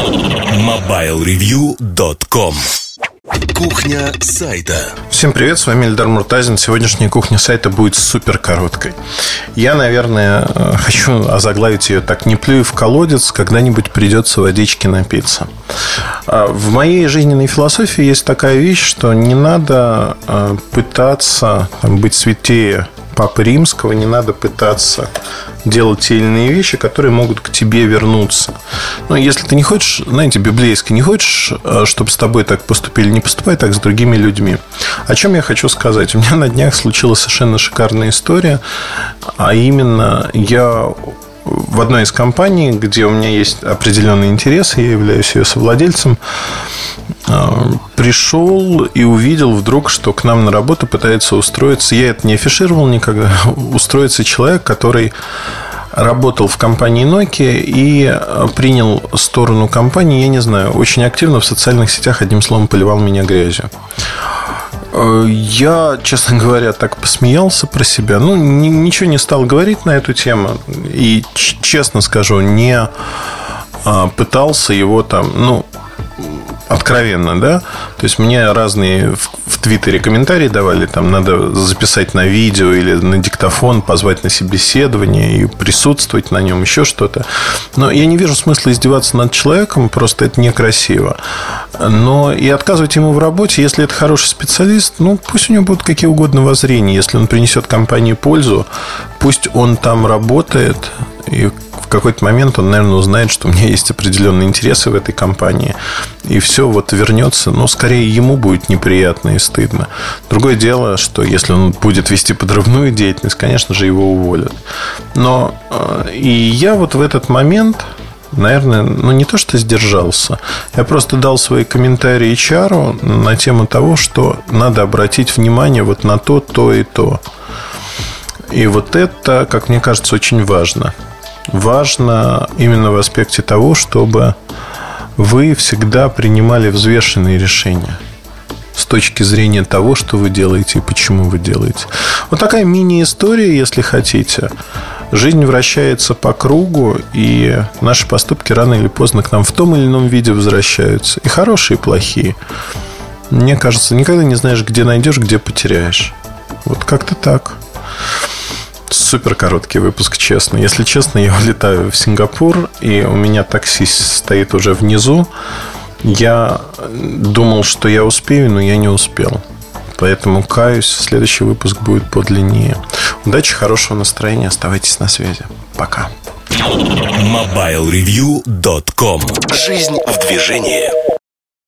MobileReview.com Кухня сайта. Всем привет, с вами Эльдар Муртазин. Сегодняшняя кухня сайта будет супер короткой. Я, наверное, э, хочу озаглавить ее так «Не плюй в колодец, когда-нибудь придется водички напиться». А, в моей жизненной философии есть такая вещь, что не надо э, пытаться быть святее Папы Римского, не надо пытаться делать те или иные вещи, которые могут к тебе вернуться. Но если ты не хочешь, знаете, библейски, не хочешь, э, чтобы с тобой так поступили, не поступай так с другими людьми. О чем я хочу сказать? У меня на днях случилась совершенно шикарная история, а именно я в одной из компаний, где у меня есть определенные интересы, я являюсь ее совладельцем, пришел и увидел вдруг, что к нам на работу пытается устроиться, я это не афишировал никогда, устроится человек, который работал в компании Nokia и принял сторону компании, я не знаю, очень активно в социальных сетях, одним словом, поливал меня грязью. Э, я, честно говоря, так посмеялся про себя. Ну, ничего не стал говорить на эту тему. И, честно скажу, не а, пытался его там, ну, откровенно, да. То есть мне разные в, в Твиттере комментарии давали, там надо записать на видео или на диктофон, позвать на собеседование и присутствовать на нем, еще что-то. Но я не вижу смысла издеваться над человеком, просто это некрасиво. Но и отказывать ему в работе, если это хороший специалист, ну, пусть у него будут какие угодно воззрения. Если он принесет компании пользу, пусть он там работает, и какой-то момент он, наверное, узнает, что у меня есть определенные интересы в этой компании. И все вот вернется. Но скорее ему будет неприятно и стыдно. Другое дело, что если он будет вести подрывную деятельность, конечно же, его уволят. Но э, и я вот в этот момент наверное, ну не то, что сдержался, я просто дал свои комментарии HR на тему того, что надо обратить внимание вот на то, то и то. И вот это, как мне кажется, очень важно важно именно в аспекте того, чтобы вы всегда принимали взвешенные решения с точки зрения того, что вы делаете и почему вы делаете. Вот такая мини-история, если хотите. Жизнь вращается по кругу, и наши поступки рано или поздно к нам в том или ином виде возвращаются. И хорошие, и плохие. Мне кажется, никогда не знаешь, где найдешь, где потеряешь. Вот как-то так. Супер короткий выпуск, честно. Если честно, я улетаю в Сингапур, и у меня такси стоит уже внизу. Я думал, что я успею, но я не успел. Поэтому каюсь, следующий выпуск будет подлиннее. Удачи, хорошего настроения, оставайтесь на связи. Пока. MobileReview.com Жизнь в движении.